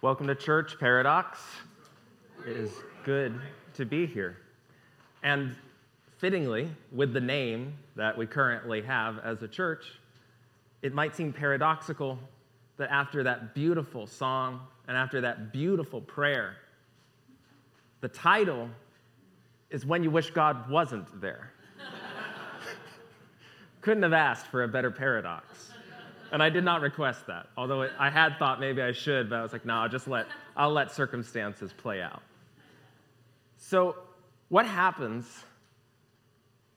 Welcome to Church Paradox. It is good to be here. And fittingly, with the name that we currently have as a church, it might seem paradoxical that after that beautiful song and after that beautiful prayer, the title is When You Wish God Wasn't There. Couldn't have asked for a better paradox. And I did not request that, although it, I had thought maybe I should, but I was like, no, I'll just let, I'll let circumstances play out. So, what happens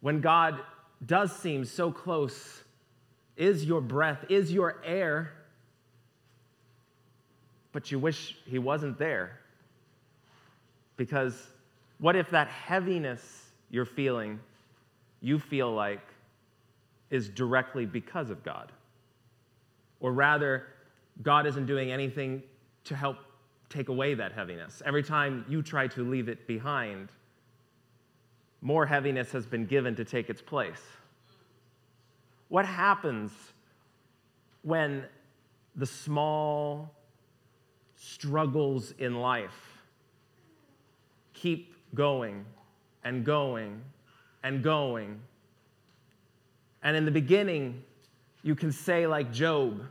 when God does seem so close, is your breath, is your air, but you wish He wasn't there? Because what if that heaviness you're feeling, you feel like, is directly because of God? Or rather, God isn't doing anything to help take away that heaviness. Every time you try to leave it behind, more heaviness has been given to take its place. What happens when the small struggles in life keep going and going and going? And in the beginning, you can say, like Job,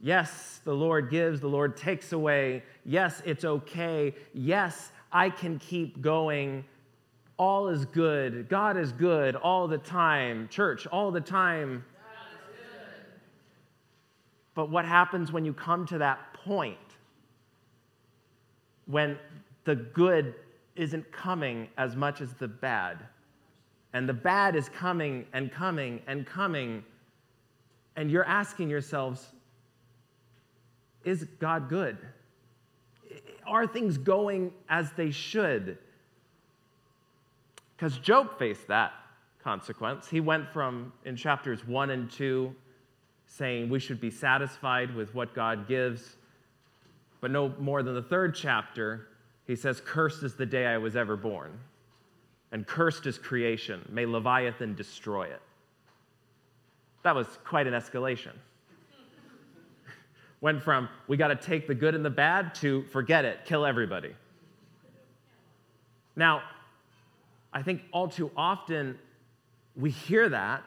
Yes, the Lord gives, the Lord takes away. Yes, it's okay. Yes, I can keep going. All is good. God is good all the time. Church, all the time. But what happens when you come to that point? When the good isn't coming as much as the bad, and the bad is coming and coming and coming and you're asking yourselves, is God good? Are things going as they should? Because Job faced that consequence. He went from, in chapters 1 and 2, saying we should be satisfied with what God gives, but no more than the third chapter, he says, Cursed is the day I was ever born, and cursed is creation. May Leviathan destroy it. That was quite an escalation. Went from we got to take the good and the bad to forget it, kill everybody. Now, I think all too often we hear that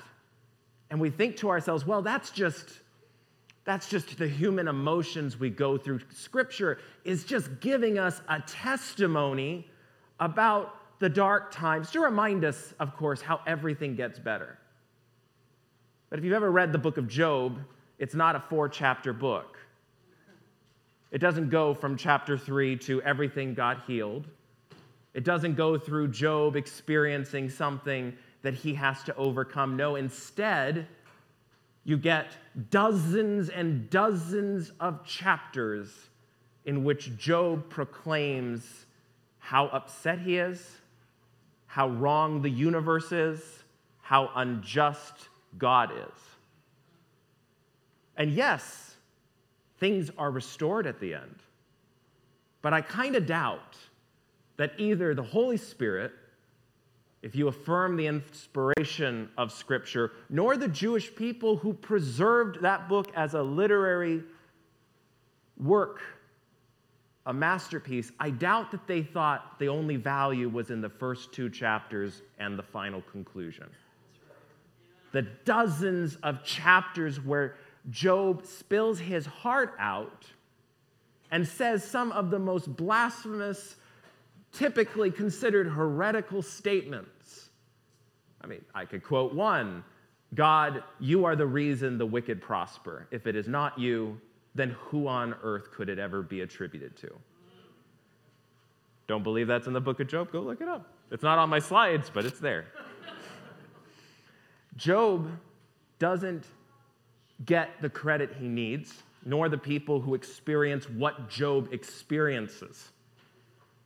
and we think to ourselves, well, that's just that's just the human emotions we go through. Scripture is just giving us a testimony about the dark times to remind us, of course, how everything gets better. But if you've ever read the book of Job, it's not a four chapter book. It doesn't go from chapter three to everything got healed. It doesn't go through Job experiencing something that he has to overcome. No, instead, you get dozens and dozens of chapters in which Job proclaims how upset he is, how wrong the universe is, how unjust God is. And yes, things are restored at the end. But I kind of doubt that either the Holy Spirit, if you affirm the inspiration of Scripture, nor the Jewish people who preserved that book as a literary work, a masterpiece, I doubt that they thought the only value was in the first two chapters and the final conclusion the dozens of chapters where Job spills his heart out and says some of the most blasphemous, typically considered heretical statements. I mean, I could quote one God, you are the reason the wicked prosper. If it is not you, then who on earth could it ever be attributed to? Don't believe that's in the book of Job? Go look it up. It's not on my slides, but it's there. Job doesn't get the credit he needs, nor the people who experience what Job experiences.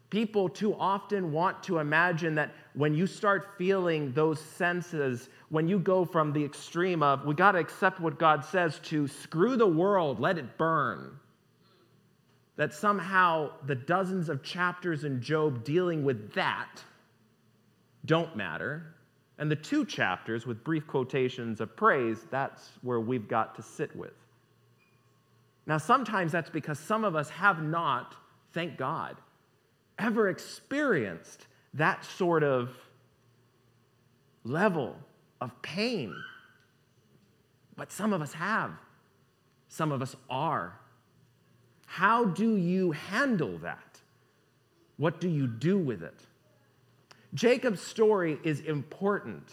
People too often want to imagine that when you start feeling those senses, when you go from the extreme of, we got to accept what God says, to screw the world, let it burn, that somehow the dozens of chapters in Job dealing with that don't matter And the two chapters with brief quotations of praise, that's where we've got to sit with. Now, sometimes that's because some of us have not, thank God, ever experienced that sort of level of pain. But some of us have, some of us are. How do you handle that? What do you do with it? Jacob's story is important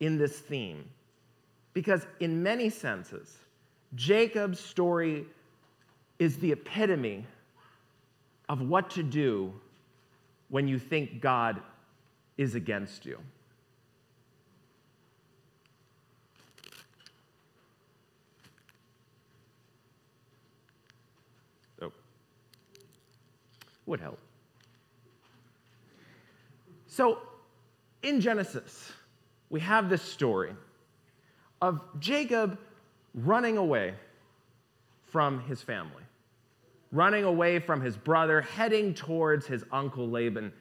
in this theme because, in many senses, Jacob's story is the epitome of what to do when you think God is against you. Would help. So, in Genesis, we have this story of Jacob running away from his family, running away from his brother, heading towards his uncle Laban.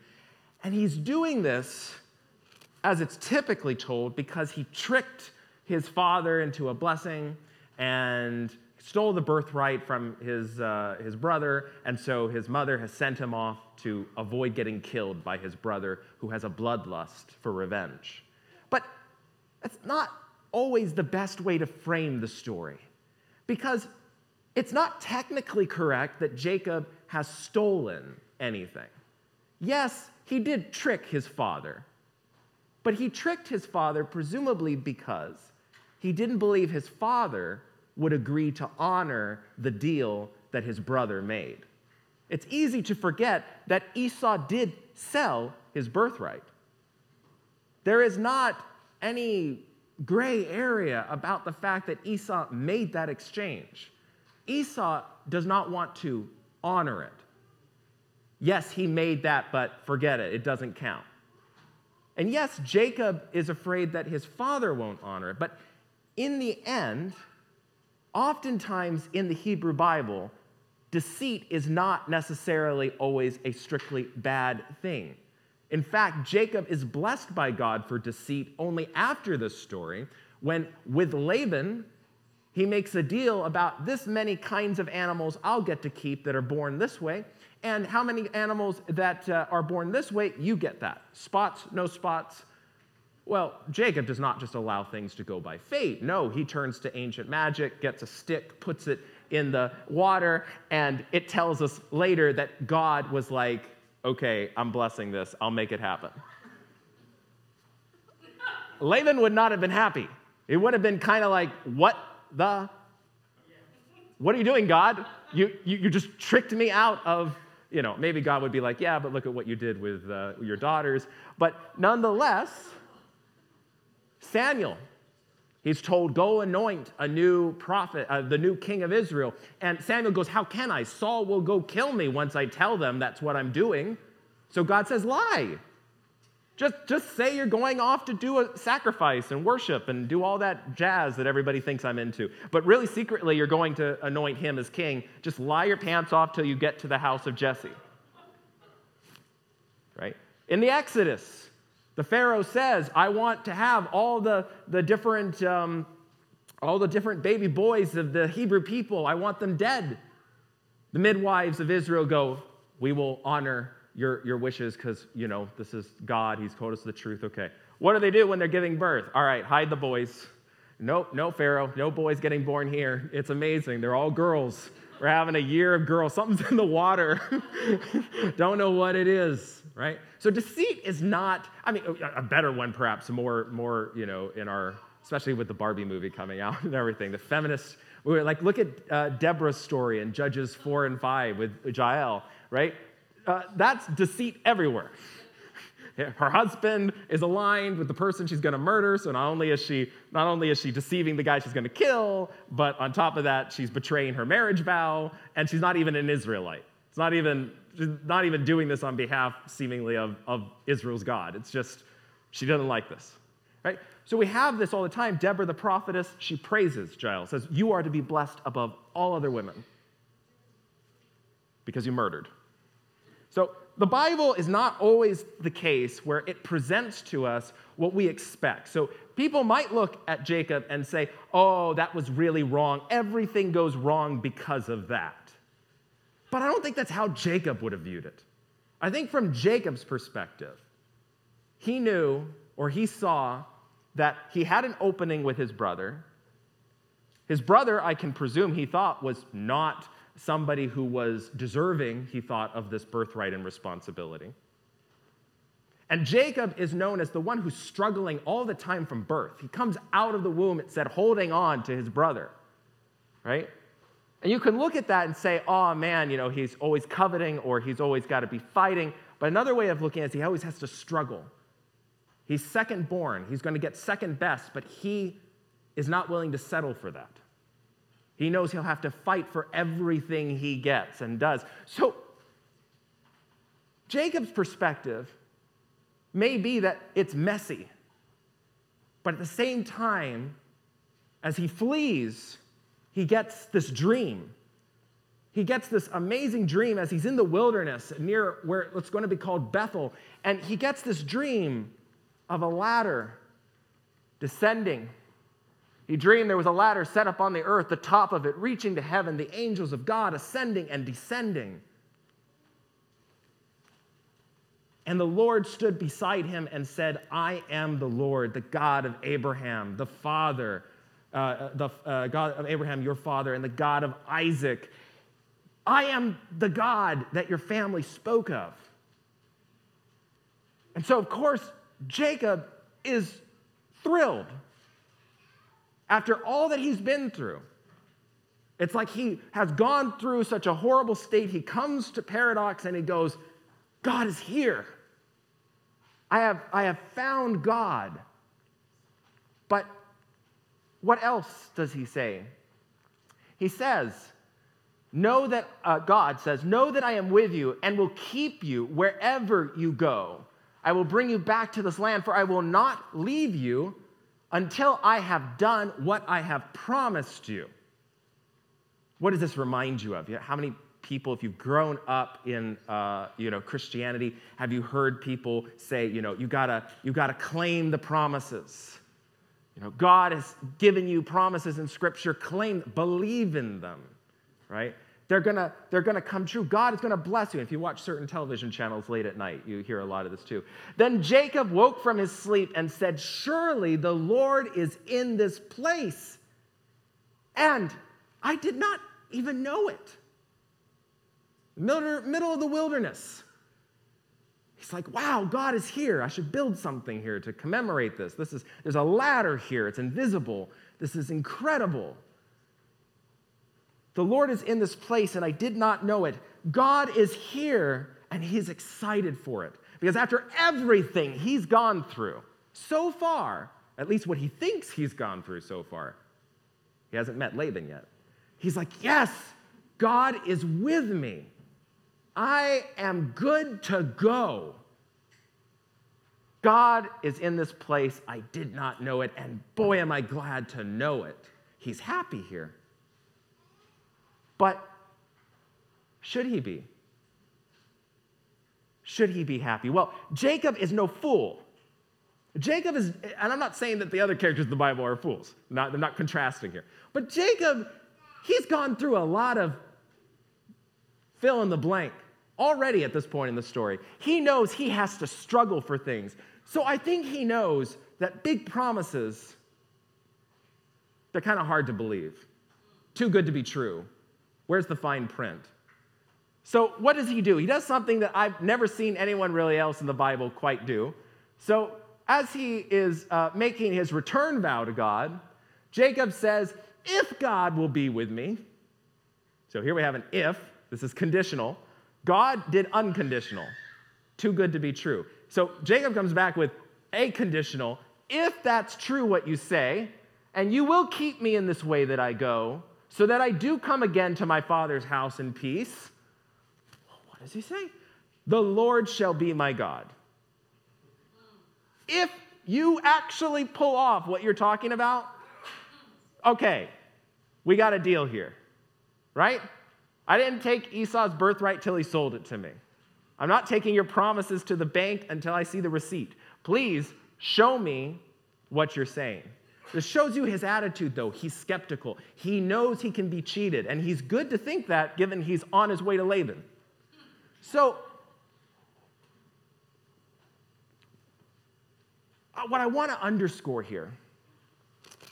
And he's doing this, as it's typically told, because he tricked his father into a blessing and stole the birthright from his, uh, his brother, and so his mother has sent him off to avoid getting killed by his brother, who has a bloodlust for revenge. But that's not always the best way to frame the story, because it's not technically correct that Jacob has stolen anything. Yes, he did trick his father, but he tricked his father presumably because he didn't believe his father would agree to honor the deal that his brother made. It's easy to forget that Esau did sell his birthright. There is not any gray area about the fact that Esau made that exchange. Esau does not want to honor it. Yes, he made that, but forget it, it doesn't count. And yes, Jacob is afraid that his father won't honor it, but in the end, oftentimes in the Hebrew Bible, deceit is not necessarily always a strictly bad thing. In fact, Jacob is blessed by God for deceit only after this story, when with Laban, he makes a deal about this many kinds of animals I'll get to keep that are born this way, and how many animals that uh, are born this way, you get that. Spots, no spots, well, Jacob does not just allow things to go by fate. No, he turns to ancient magic, gets a stick, puts it in the water, and it tells us later that God was like, okay, I'm blessing this, I'll make it happen. Laban would not have been happy. It would have been kind of like, what the? What are you doing, God? You, you, you just tricked me out of, you know, maybe God would be like, yeah, but look at what you did with uh, your daughters. But nonetheless, Samuel, he's told, Go anoint a new prophet, uh, the new king of Israel. And Samuel goes, How can I? Saul will go kill me once I tell them that's what I'm doing. So God says, Lie. Just, just say you're going off to do a sacrifice and worship and do all that jazz that everybody thinks I'm into. But really, secretly, you're going to anoint him as king. Just lie your pants off till you get to the house of Jesse. Right? In the Exodus, the Pharaoh says, I want to have all the, the different um, all the different baby boys of the Hebrew people, I want them dead. The midwives of Israel go, We will honor your, your wishes because, you know, this is God. He's told us the truth. Okay. What do they do when they're giving birth? All right, hide the boys. Nope, no Pharaoh, no boys getting born here. It's amazing. They're all girls. We're having a year of girls. Something's in the water. Don't know what it is, right? So deceit is not, I mean, a better one perhaps, more, more, you know, in our, especially with the Barbie movie coming out and everything. The feminists, we like, look at uh, Deborah's story in Judges 4 and 5 with Jael, right? Uh, that's deceit everywhere. Her husband is aligned with the person she's going to murder, so not only is she not only is she deceiving the guy she's going to kill, but on top of that, she's betraying her marriage vow, and she's not even an Israelite. It's not even she's not even doing this on behalf, seemingly, of, of Israel's God. It's just she doesn't like this, right? So we have this all the time. Deborah, the prophetess, she praises Jael, says, "You are to be blessed above all other women because you murdered." So the Bible is not always the case where it presents to us what we expect. So people might look at Jacob and say, oh, that was really wrong. Everything goes wrong because of that. But I don't think that's how Jacob would have viewed it. I think from Jacob's perspective, he knew or he saw that he had an opening with his brother. His brother, I can presume, he thought was not somebody who was deserving, he thought, of this birthright and responsibility. And Jacob is known as the one who's struggling all the time from birth. He comes out of the womb, it said, holding on to his brother, right? And you can look at that and say, oh man, you know, he's always coveting or he's always got to be fighting. But another way of looking at it is he always has to struggle. He's second born, he's going to get second best, but he is not willing to settle for that. He knows he'll have to fight for everything he gets and does. So, Jacob's perspective may be that it's messy, but at the same time, as he flees, he gets this dream. He gets this amazing dream as he's in the wilderness near where it's going to be called Bethel. And he gets this dream of a ladder descending he dreamed there was a ladder set up on the earth, the top of it reaching to heaven, the angels of God ascending and descending. And the Lord stood beside him and said, I am the Lord, the God of Abraham, the Father, uh, the uh, God of Abraham, your father, and the God of Isaac. I am the God that your family spoke of. And so, of course, Jacob is thrilled after all that he's been through. It's like he has gone through such a horrible state. He comes to paradox and he goes, God is here. I have, I have found God. But what else does he say? He says, Know that, uh, God says, Know that I am with you and will keep you wherever you go. I will bring you back to this land, for I will not leave you until I have done what I have promised you. What does this remind you of? How many people, if you've grown up in uh, you know, Christianity, have you heard people say, you know, you gotta, you gotta claim the promises? You know, God has given you promises in Scripture, claim, believe in them, right? They're gonna, they're gonna come true. God is gonna bless you. If you watch certain television channels late at night, you hear a lot of this too. Then Jacob woke from his sleep and said, Surely the Lord is in this place. And I did not even know it. Middle, middle of the wilderness. He's like, wow, God is here. I should build something here to commemorate this. This is there's a ladder here. It's invisible. This is incredible. The Lord is in this place and I did not know it. God is here and he's excited for it. Because after everything he's gone through so far, at least what he thinks he's gone through so far, he hasn't met Laban yet. He's like, Yes, God is with me. I am good to go. God is in this place. I did not know it, and boy, am I glad to know it. He's happy here. But should he be? Should he be happy? Well, Jacob is no fool. Jacob is, and I'm not saying that the other characters in the Bible are fools, not, they're not contrasting here. But Jacob, he's gone through a lot of fill in the blank already at this point in the story. He knows he has to struggle for things. So I think he knows that big promises, they're kind of hard to believe, too good to be true. Where's the fine print? So, what does he do? He does something that I've never seen anyone really else in the Bible quite do. So, as he is uh, making his return vow to God, Jacob says, If God will be with me, so here we have an if, this is conditional. God did unconditional, too good to be true. So, Jacob comes back with a conditional, if that's true what you say, and you will keep me in this way that I go, so that I do come again to my father's house in peace. What does he say? The Lord shall be my God. If you actually pull off what you're talking about, okay, we got a deal here, right? I didn't take Esau's birthright till he sold it to me. I'm not taking your promises to the bank until I see the receipt. Please show me what you're saying. This shows you his attitude, though. He's skeptical. He knows he can be cheated, and he's good to think that given he's on his way to Laban. So, uh, what I want to underscore here,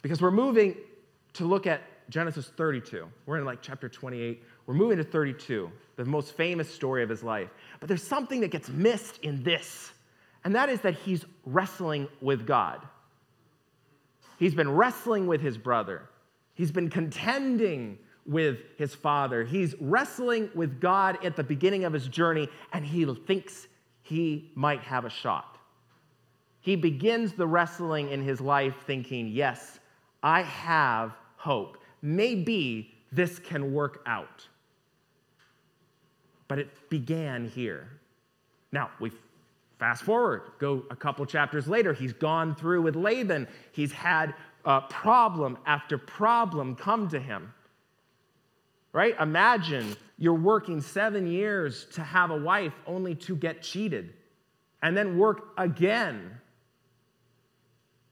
because we're moving to look at Genesis 32, we're in like chapter 28, we're moving to 32, the most famous story of his life. But there's something that gets missed in this, and that is that he's wrestling with God. He's been wrestling with his brother. He's been contending with his father. He's wrestling with God at the beginning of his journey, and he thinks he might have a shot. He begins the wrestling in his life thinking, Yes, I have hope. Maybe this can work out. But it began here. Now, we Fast forward, go a couple chapters later, he's gone through with Laban. He's had uh, problem after problem come to him. Right? Imagine you're working seven years to have a wife only to get cheated and then work again.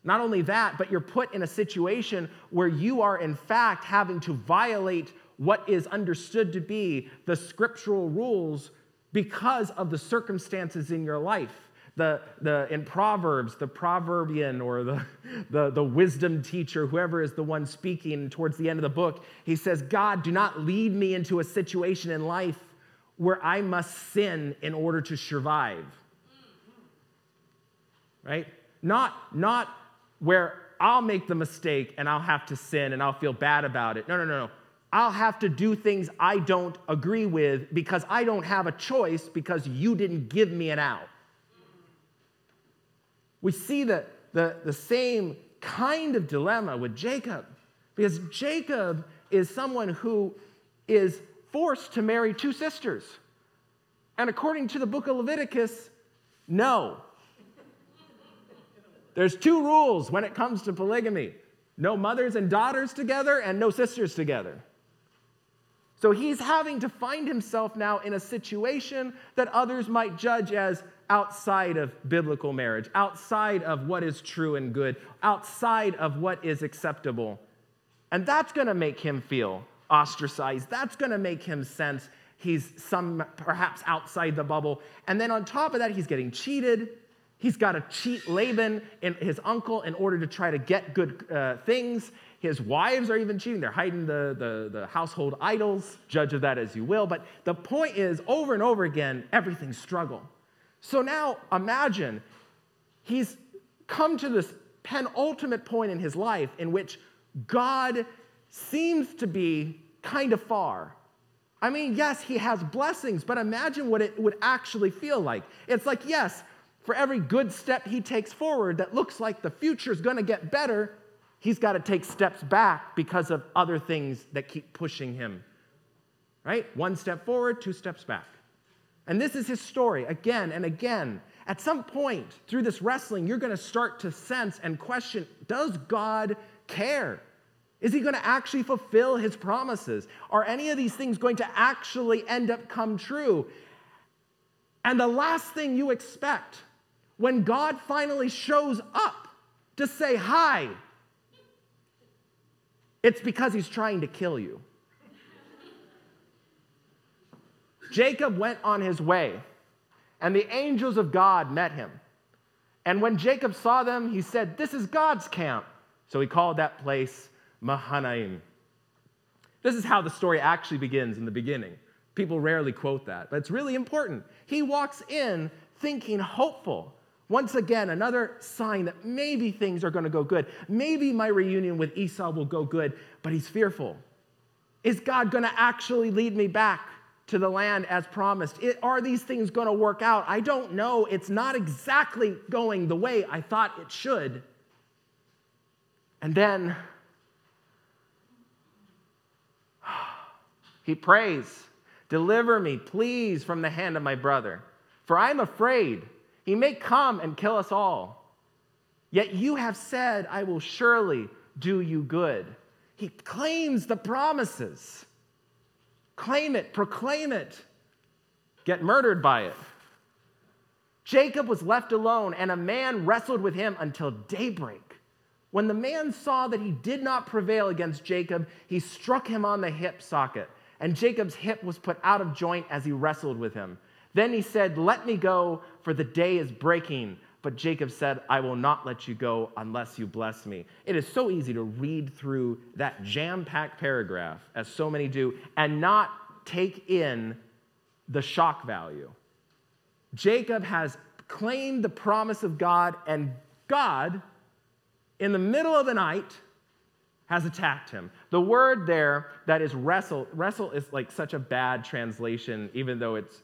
Not only that, but you're put in a situation where you are, in fact, having to violate what is understood to be the scriptural rules because of the circumstances in your life. The, the, in Proverbs, the proverbian or the, the, the wisdom teacher, whoever is the one speaking towards the end of the book, he says, God, do not lead me into a situation in life where I must sin in order to survive. Right? Not, not where I'll make the mistake and I'll have to sin and I'll feel bad about it. No, no, no, no. I'll have to do things I don't agree with because I don't have a choice because you didn't give me an out. We see the, the, the same kind of dilemma with Jacob because Jacob is someone who is forced to marry two sisters. And according to the book of Leviticus, no. There's two rules when it comes to polygamy no mothers and daughters together, and no sisters together. So he's having to find himself now in a situation that others might judge as outside of biblical marriage, outside of what is true and good, outside of what is acceptable. And that's going to make him feel ostracized. That's going to make him sense he's some perhaps outside the bubble. And then on top of that, he's getting cheated. He's got to cheat Laban and his uncle in order to try to get good uh, things. His wives are even cheating. They're hiding the, the, the household idols. Judge of that as you will. But the point is, over and over again, everything's struggle. So now imagine he's come to this penultimate point in his life in which God seems to be kind of far. I mean, yes, he has blessings, but imagine what it would actually feel like. It's like, yes, for every good step he takes forward that looks like the future is going to get better, he's got to take steps back because of other things that keep pushing him. Right? One step forward, two steps back. And this is his story again and again. At some point through this wrestling, you're going to start to sense and question does God care? Is he going to actually fulfill his promises? Are any of these things going to actually end up come true? And the last thing you expect when God finally shows up to say hi it's because he's trying to kill you. Jacob went on his way, and the angels of God met him. And when Jacob saw them, he said, This is God's camp. So he called that place Mahanaim. This is how the story actually begins in the beginning. People rarely quote that, but it's really important. He walks in thinking hopeful, once again, another sign that maybe things are going to go good. Maybe my reunion with Esau will go good, but he's fearful. Is God going to actually lead me back to the land as promised? It, are these things going to work out? I don't know. It's not exactly going the way I thought it should. And then he prays, Deliver me, please, from the hand of my brother, for I'm afraid he may come and kill us all. Yet you have said, I will surely do you good. He claims the promises. Claim it, proclaim it, get murdered by it. Jacob was left alone, and a man wrestled with him until daybreak. When the man saw that he did not prevail against Jacob, he struck him on the hip socket, and Jacob's hip was put out of joint as he wrestled with him. Then he said, Let me go, for the day is breaking. But Jacob said, I will not let you go unless you bless me. It is so easy to read through that jam packed paragraph, as so many do, and not take in the shock value. Jacob has claimed the promise of God, and God, in the middle of the night, has attacked him. The word there that is wrestle, wrestle is like such a bad translation, even though it's,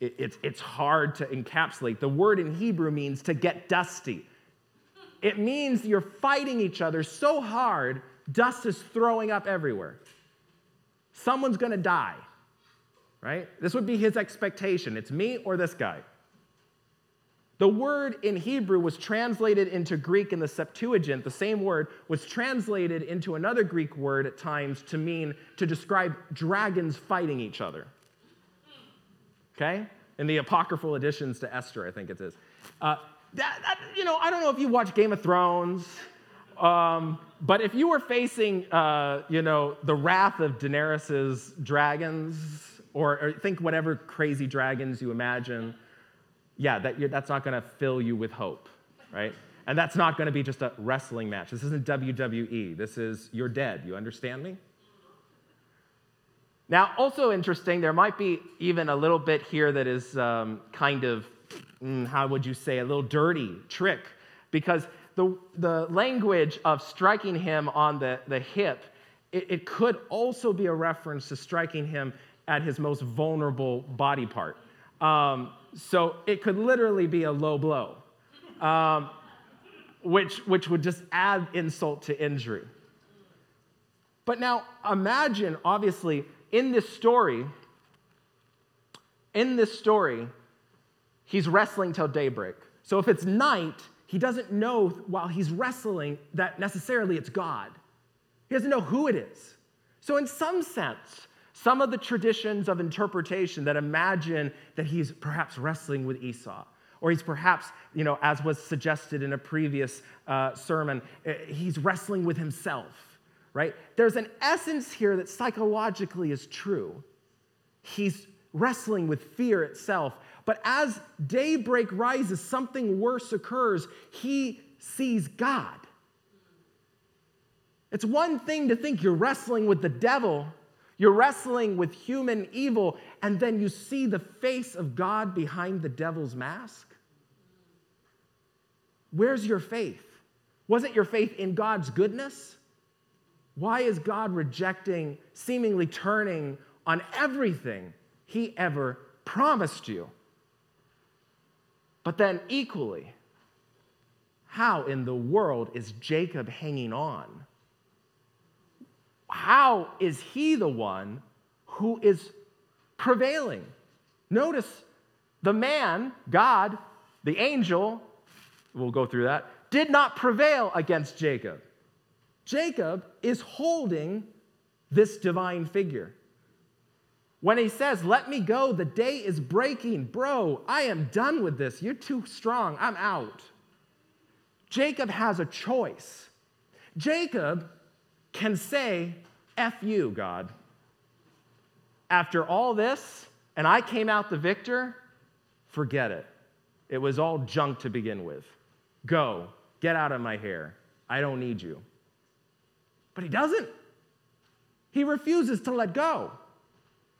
it, it's, it's hard to encapsulate. The word in Hebrew means to get dusty. It means you're fighting each other so hard, dust is throwing up everywhere. Someone's gonna die, right? This would be his expectation. It's me or this guy. The word in Hebrew was translated into Greek in the Septuagint. The same word was translated into another Greek word at times to mean to describe dragons fighting each other. Okay? In the apocryphal additions to Esther, I think it is. Uh, that, that, you know, I don't know if you watch Game of Thrones, um, but if you were facing, uh, you know, the wrath of Daenerys's dragons, or, or think whatever crazy dragons you imagine, yeah, that, that's not going to fill you with hope, right? And that's not going to be just a wrestling match. This isn't WWE. This is you're dead. You understand me? Now, also interesting, there might be even a little bit here that is um, kind of, mm, how would you say, a little dirty trick, because the, the language of striking him on the, the hip, it, it could also be a reference to striking him at his most vulnerable body part. Um, so it could literally be a low blow, um, which, which would just add insult to injury. But now imagine, obviously, in this story, in this story, he's wrestling till daybreak. So if it's night, he doesn't know while he's wrestling that necessarily it's God. He doesn't know who it is. So, in some sense, some of the traditions of interpretation that imagine that he's perhaps wrestling with Esau, or he's perhaps, you know, as was suggested in a previous uh, sermon, eh, he's wrestling with himself, right? There's an essence here that psychologically is true. He's wrestling with fear itself. But as daybreak rises, something worse occurs. He sees God. It's one thing to think you're wrestling with the devil you're wrestling with human evil, and then you see the face of God behind the devil's mask. Where's your faith? Wasn't your faith in God's goodness? Why is God rejecting, seemingly turning on everything he ever promised you? But then, equally, how in the world is Jacob hanging on? how is he the one who is prevailing? Notice the man, God, the angel, we'll go through that, did not prevail against Jacob. Jacob is holding this divine figure. When he says, Let me go, the day is breaking. Bro, I am done with this. You're too strong. I'm out. Jacob has a choice. Jacob can say, F you, God. After all this, and I came out the victor, forget it. It was all junk to begin with. Go, get out of my hair. I don't need you. But he doesn't. He refuses to let go.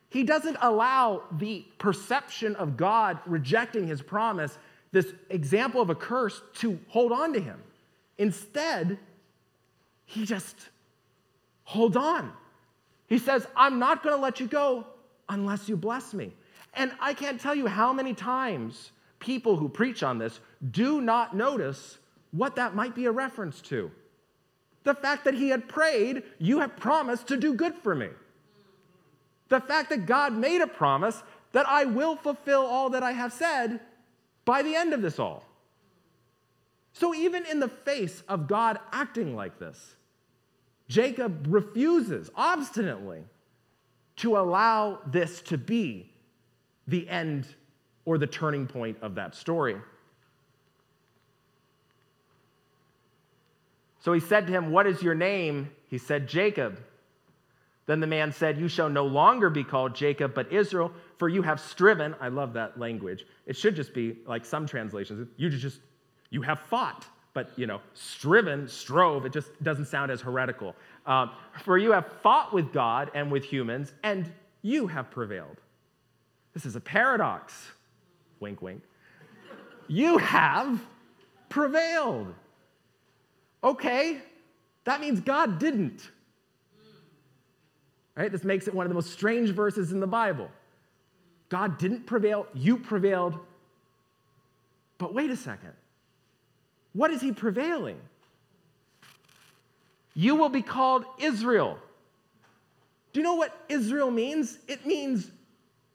He doesn't allow the perception of God rejecting his promise, this example of a curse, to hold on to him. Instead, he just holds on. He says, I'm not going to let you go unless you bless me. And I can't tell you how many times people who preach on this do not notice what that might be a reference to. The fact that he had prayed, You have promised to do good for me. The fact that God made a promise that I will fulfill all that I have said by the end of this all. So, even in the face of God acting like this, Jacob refuses obstinately to allow this to be the end or the turning point of that story. So he said to him, What is your name? He said, Jacob. Then the man said, You shall no longer be called Jacob, but Israel, for you have striven. I love that language. It should just be like some translations. You just, you have fought. But, you know, striven, strove, it just doesn't sound as heretical. Um, for you have fought with God and with humans, and you have prevailed. This is a paradox. Wink, wink. You have prevailed. Okay, that means God didn't. Right? This makes it one of the most strange verses in the Bible. God didn't prevail, you prevailed. But wait a second. What is he prevailing? You will be called Israel. Do you know what Israel means? It means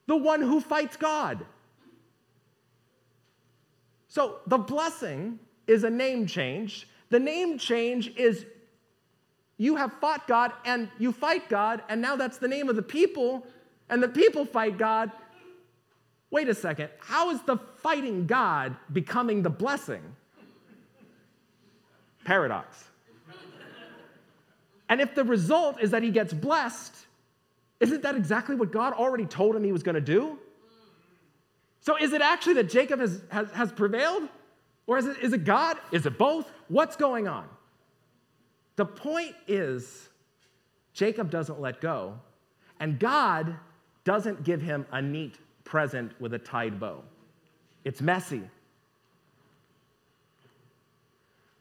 the one who fights God. So the blessing is a name change. The name change is you have fought God and you fight God, and now that's the name of the people, and the people fight God. Wait a second. How is the fighting God becoming the blessing? Paradox. And if the result is that he gets blessed, isn't that exactly what God already told him he was going to do? So is it actually that Jacob has, has, has prevailed? Or is it, is it God? Is it both? What's going on? The point is, Jacob doesn't let go, and God doesn't give him a neat present with a tied bow. It's messy.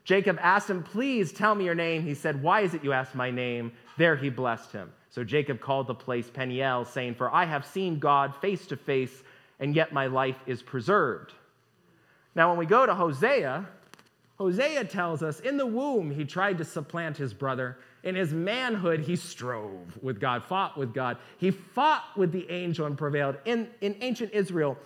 Jacob asked him, Please tell me your name. He said, Why is it you ask my name? There he blessed him. So Jacob called the place Peniel, saying, For I have seen God face to face, and yet my life is preserved. Now, when we go to Hosea, Hosea tells us in the womb he tried to supplant his brother. In his manhood, he strove with God, fought with God. He fought with the angel and prevailed. In, in ancient Israel,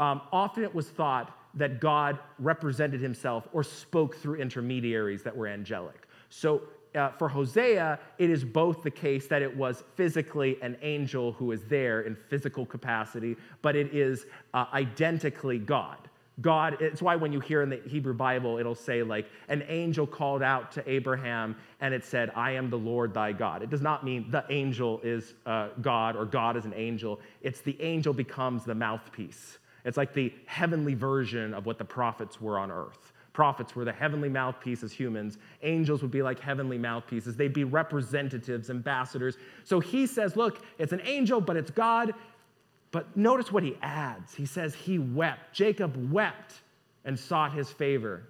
um, often it was thought that God represented himself or spoke through intermediaries that were angelic. So uh, for Hosea, it is both the case that it was physically an angel who is there in physical capacity, but it is uh, identically God. God, it's why when you hear in the Hebrew Bible, it'll say, like, an angel called out to Abraham and it said, I am the Lord thy God. It does not mean the angel is uh, God or God is an angel. It's the angel becomes the mouthpiece. It's like the heavenly version of what the prophets were on earth. Prophets were the heavenly mouthpieces, humans. Angels would be like heavenly mouthpieces. They'd be representatives, ambassadors. So he says, Look, it's an angel, but it's God. But notice what he adds. He says, He wept. Jacob wept and sought his favor.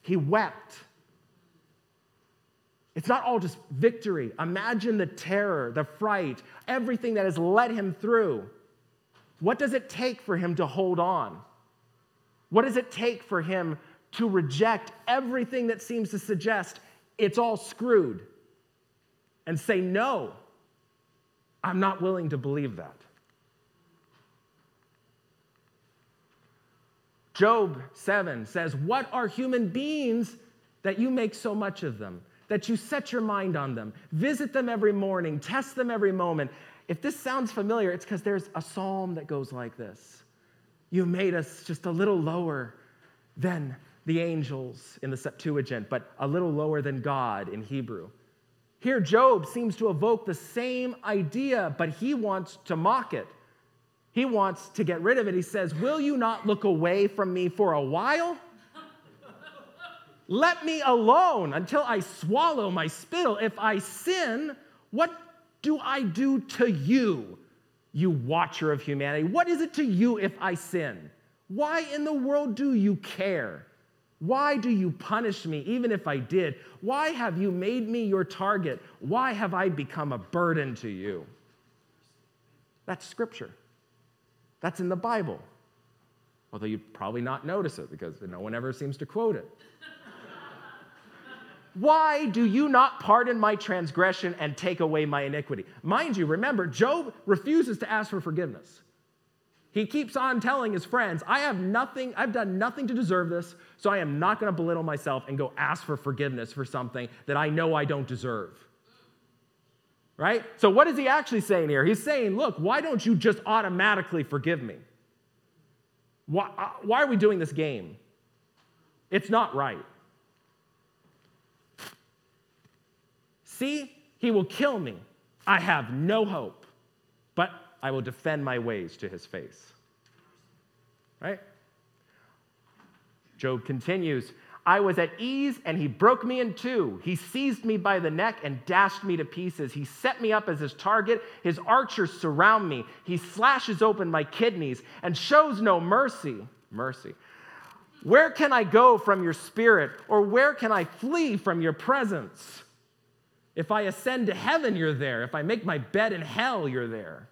He wept. It's not all just victory. Imagine the terror, the fright, everything that has led him through. What does it take for him to hold on? What does it take for him to reject everything that seems to suggest it's all screwed and say, no, I'm not willing to believe that? Job 7 says, What are human beings that you make so much of them? That you set your mind on them, visit them every morning, test them every moment, if this sounds familiar, it's because there's a psalm that goes like this You made us just a little lower than the angels in the Septuagint, but a little lower than God in Hebrew. Here, Job seems to evoke the same idea, but he wants to mock it. He wants to get rid of it. He says, Will you not look away from me for a while? Let me alone until I swallow my spittle. If I sin, what do I do to you, you watcher of humanity? What is it to you if I sin? Why in the world do you care? Why do you punish me, even if I did? Why have you made me your target? Why have I become a burden to you? That's scripture. That's in the Bible. Although you'd probably not notice it because no one ever seems to quote it. Why do you not pardon my transgression and take away my iniquity? Mind you, remember, Job refuses to ask for forgiveness. He keeps on telling his friends, I have nothing, I've done nothing to deserve this, so I am not going to belittle myself and go ask for forgiveness for something that I know I don't deserve. Right? So, what is he actually saying here? He's saying, Look, why don't you just automatically forgive me? Why, uh, why are we doing this game? It's not right. See, he will kill me. I have no hope, but I will defend my ways to his face. Right? Job continues I was at ease and he broke me in two. He seized me by the neck and dashed me to pieces. He set me up as his target. His archers surround me. He slashes open my kidneys and shows no mercy. Mercy. Where can I go from your spirit or where can I flee from your presence? If I ascend to heaven, you're there. If I make my bed in hell, you're there.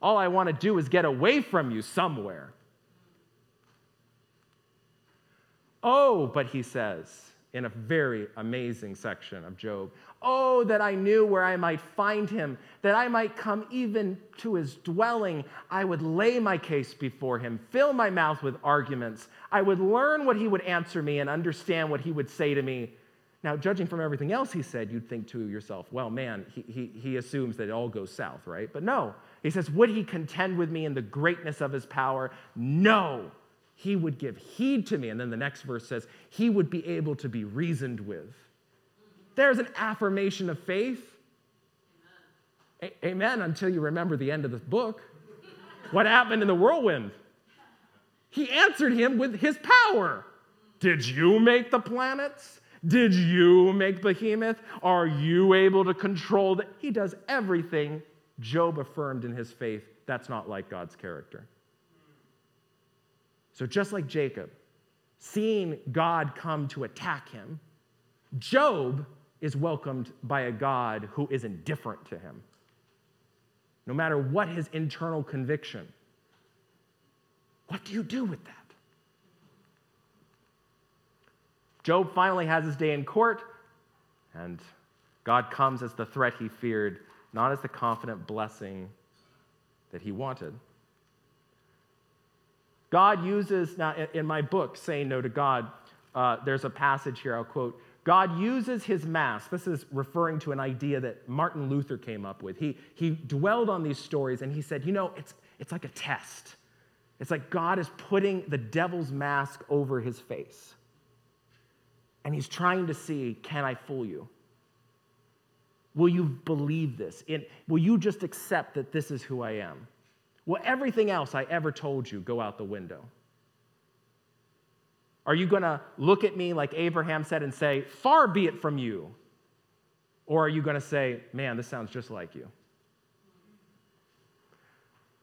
All I want to do is get away from you somewhere. Oh, but he says in a very amazing section of Job, Oh, that I knew where I might find him, that I might come even to his dwelling. I would lay my case before him, fill my mouth with arguments. I would learn what he would answer me and understand what he would say to me. Now, judging from everything else he said, you'd think to yourself, well, man, he, he, he assumes that it all goes south, right? But no. He says, Would he contend with me in the greatness of his power? No he would give heed to me. And then the next verse says, he would be able to be reasoned with. There's an affirmation of faith. Amen, A- Amen until you remember the end of the book. what happened in the whirlwind? He answered him with his power. Did you make the planets? Did you make behemoth? Are you able to control that? He does everything Job affirmed in his faith. That's not like God's character. So, just like Jacob, seeing God come to attack him, Job is welcomed by a God who is indifferent to him. No matter what his internal conviction, what do you do with that? Job finally has his day in court, and God comes as the threat he feared, not as the confident blessing that he wanted. God uses, now in my book, Saying No to God, uh, there's a passage here I'll quote. God uses his mass. This is referring to an idea that Martin Luther came up with. He, he dwelled on these stories and he said, you know, it's, it's like a test. It's like God is putting the devil's mask over his face. And he's trying to see, can I fool you? Will you believe this? will you just accept that this is who I am? Will everything else I ever told you go out the window? Are you going to look at me like Abraham said and say, Far be it from you? Or are you going to say, Man, this sounds just like you?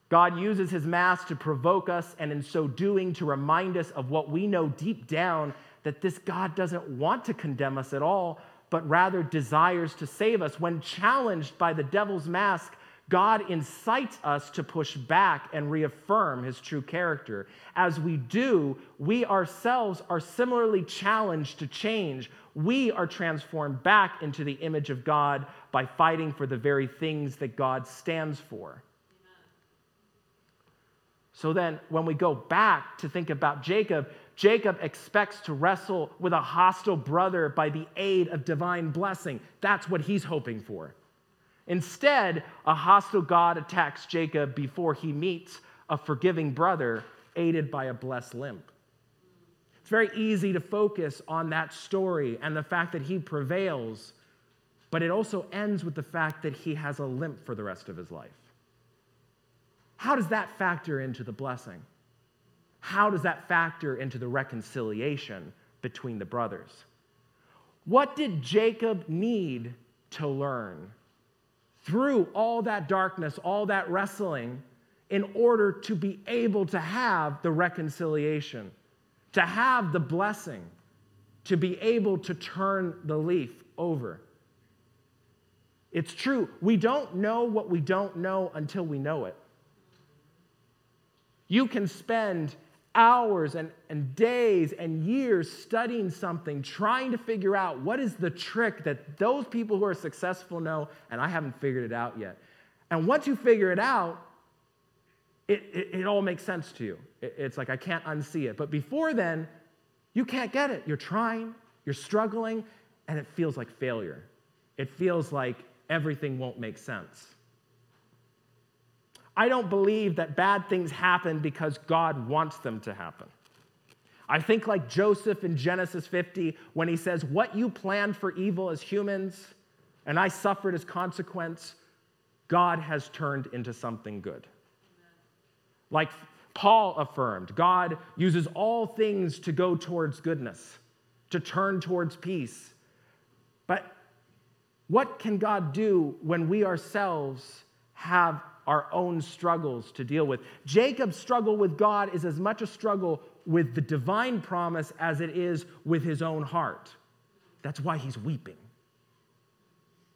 God uses his mask to provoke us, and in so doing, to remind us of what we know deep down that this God doesn't want to condemn us at all, but rather desires to save us. When challenged by the devil's mask, God incites us to push back and reaffirm his true character. As we do, we ourselves are similarly challenged to change. We are transformed back into the image of God by fighting for the very things that God stands for. So then, when we go back to think about Jacob, Jacob expects to wrestle with a hostile brother by the aid of divine blessing. That's what he's hoping for. Instead, a hostile God attacks Jacob before he meets a forgiving brother aided by a blessed limp. It's very easy to focus on that story and the fact that he prevails, but it also ends with the fact that he has a limp for the rest of his life. How does that factor into the blessing? How does that factor into the reconciliation between the brothers? What did Jacob need to learn through all that darkness, all that wrestling, in order to be able to have the reconciliation, to have the blessing, to be able to turn the leaf over. It's true. We don't know what we don't know until we know it. You can spend hours and, and days and years studying something, trying to figure out what is the trick that those people who are successful know, and I haven't figured it out yet. And once you figure it out, it, it, it all makes sense to you. It, it's like I can't unsee it. But before then, you can't get it. You're trying, you're struggling, and it feels like failure. It feels like everything won't make sense. I don't believe that bad things happen because God wants them to happen. I think like Joseph in Genesis 50 when he says, What you planned for evil as humans, and I suffered as consequence, God has turned into something good. Like Paul affirmed, God uses all things to go towards goodness, to turn towards peace. But what can God do when we ourselves have our own struggles to deal with? Jacob's struggle with God is as much a struggle with the divine promise as it is with his own heart. That's why he's weeping.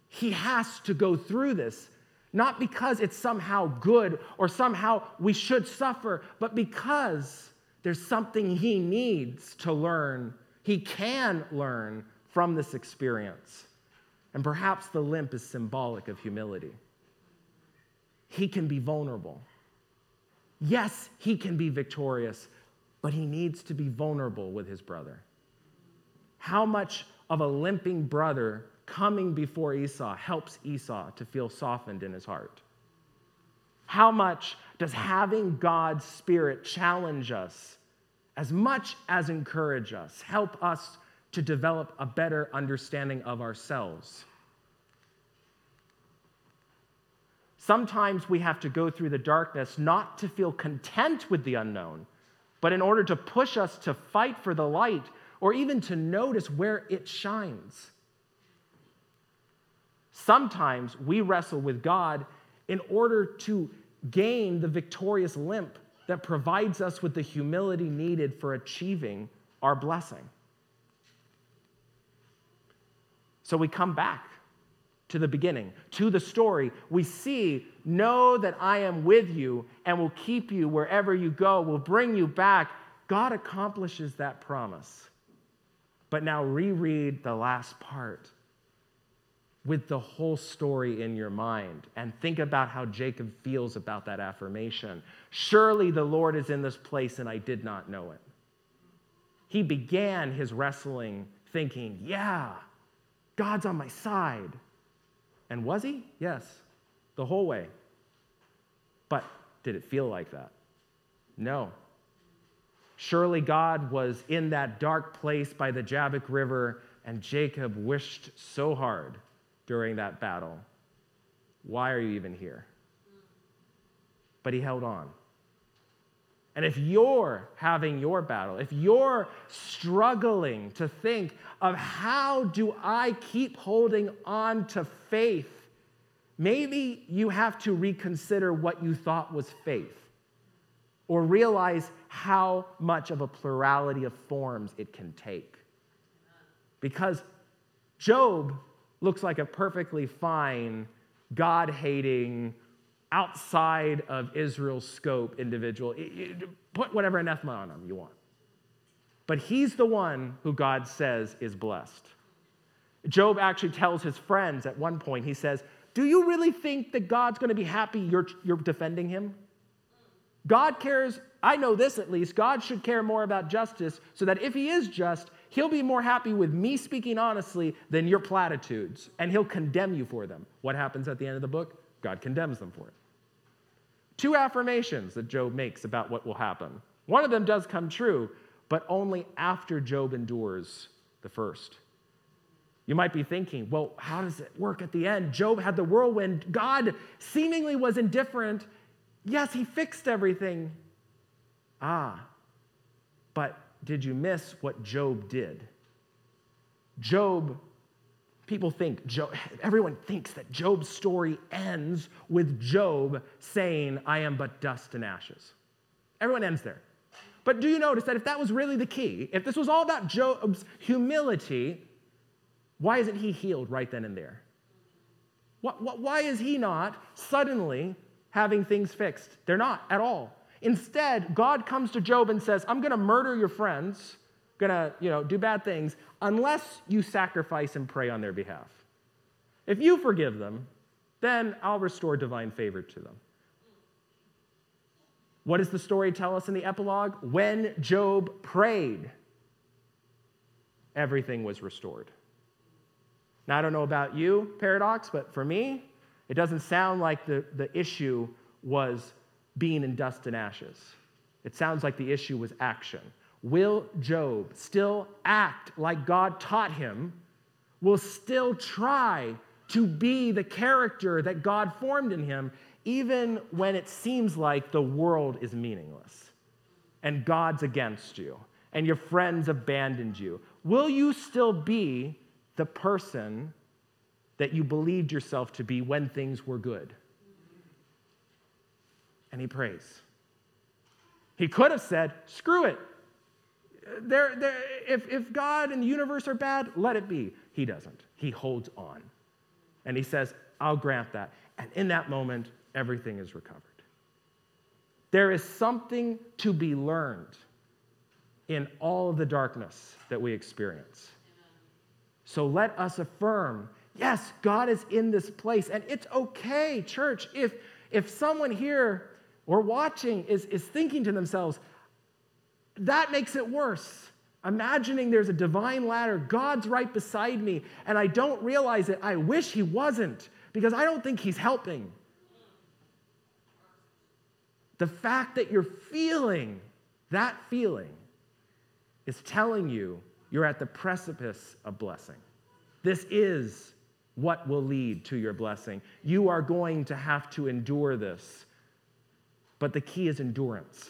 He has to go through this, not because it's somehow good or somehow we should suffer, but because there's something he needs to learn, he can learn from this experience. And perhaps the limp is symbolic of humility. He can be vulnerable. Yes, he can be victorious, but he needs to be vulnerable with his brother. How much of a limping brother coming before Esau helps Esau to feel softened in his heart? How much does having God's Spirit challenge us as much as encourage us, help us to develop a better understanding of ourselves? Sometimes we have to go through the darkness not to feel content with the unknown, but in order to push us to fight for the light or even to notice where it shines. Sometimes we wrestle with God in order to gain the victorious limp that provides us with the humility needed for achieving our blessing. So we come back to the beginning, to the story. We see, know that I am with you and will keep you wherever you go, will bring you back. God accomplishes that promise. But now reread the last part with the whole story in your mind and think about how Jacob feels about that affirmation. Surely the Lord is in this place and I did not know it. He began his wrestling thinking, yeah, God's on my side. And was he? Yes, the whole way. But did it feel like that? No. Surely God was in that dark place by the Jabbok River, and Jacob wished so hard during that battle. Why are you even here? But he held on. And if you're having your battle, if you're struggling to think of how do I keep holding on to faith, maybe you have to reconsider what you thought was faith or realize how much of a plurality of forms it can take. Because Job looks like a perfectly fine, God hating, outside of Israel's scope individual. Put whatever anathema on him you want. But he's the one who God says is blessed. Job actually tells his friends at one point, he says, Do you really think that God's going to be happy you're, you're defending him? God cares, I know this at least, God should care more about justice so that if he is just, he'll be more happy with me speaking honestly than your platitudes, and he'll condemn you for them. What happens at the end of the book? God condemns them for it. Two affirmations that Job makes about what will happen. One of them does come true, but only after Job endures the first. You might be thinking, well, how does it work at the end? Job had the whirlwind. God seemingly was indifferent. Yes, he fixed everything. Ah, but did you miss what Job did? Job people think, Job, everyone thinks that Job's story ends with Job saying, I am but dust and ashes. Everyone ends there. But do you notice that if that was really the key, if this was all about Job's humility, why isn't he healed right then and there? Why is he not suddenly having things fixed? They're not at all. Instead, God comes to Job and says, I'm going to murder your friends gonna, you know, do bad things unless you sacrifice and pray on their behalf. If you forgive them, then I'll restore divine favor to them. What does the story tell us in the epilogue? When Job prayed, everything was restored. Now, I don't know about you, Paradox, but for me, it doesn't sound like the, the issue was being in dust and ashes. It sounds like the issue was action. Will Job still act like God taught him? Will still try to be the character that God formed in him, even when it seems like the world is meaningless and God's against you and your friends abandoned you? Will you still be the person that you believed yourself to be when things were good? And he prays. He could have said, screw it. There, if, if God and the universe are bad, let it be. He doesn't. He holds on. And he says, I'll grant that. And in that moment, everything is recovered. There is something to be learned in all of the darkness that we experience. So let us affirm yes, God is in this place. And it's okay, church, if, if someone here or watching is, is thinking to themselves, that makes it worse. Imagining there's a divine ladder, God's right beside me, and I don't realize it. I wish He wasn't because I don't think He's helping. The fact that you're feeling that feeling is telling you you're at the precipice of blessing. This is what will lead to your blessing. You are going to have to endure this, but the key is endurance.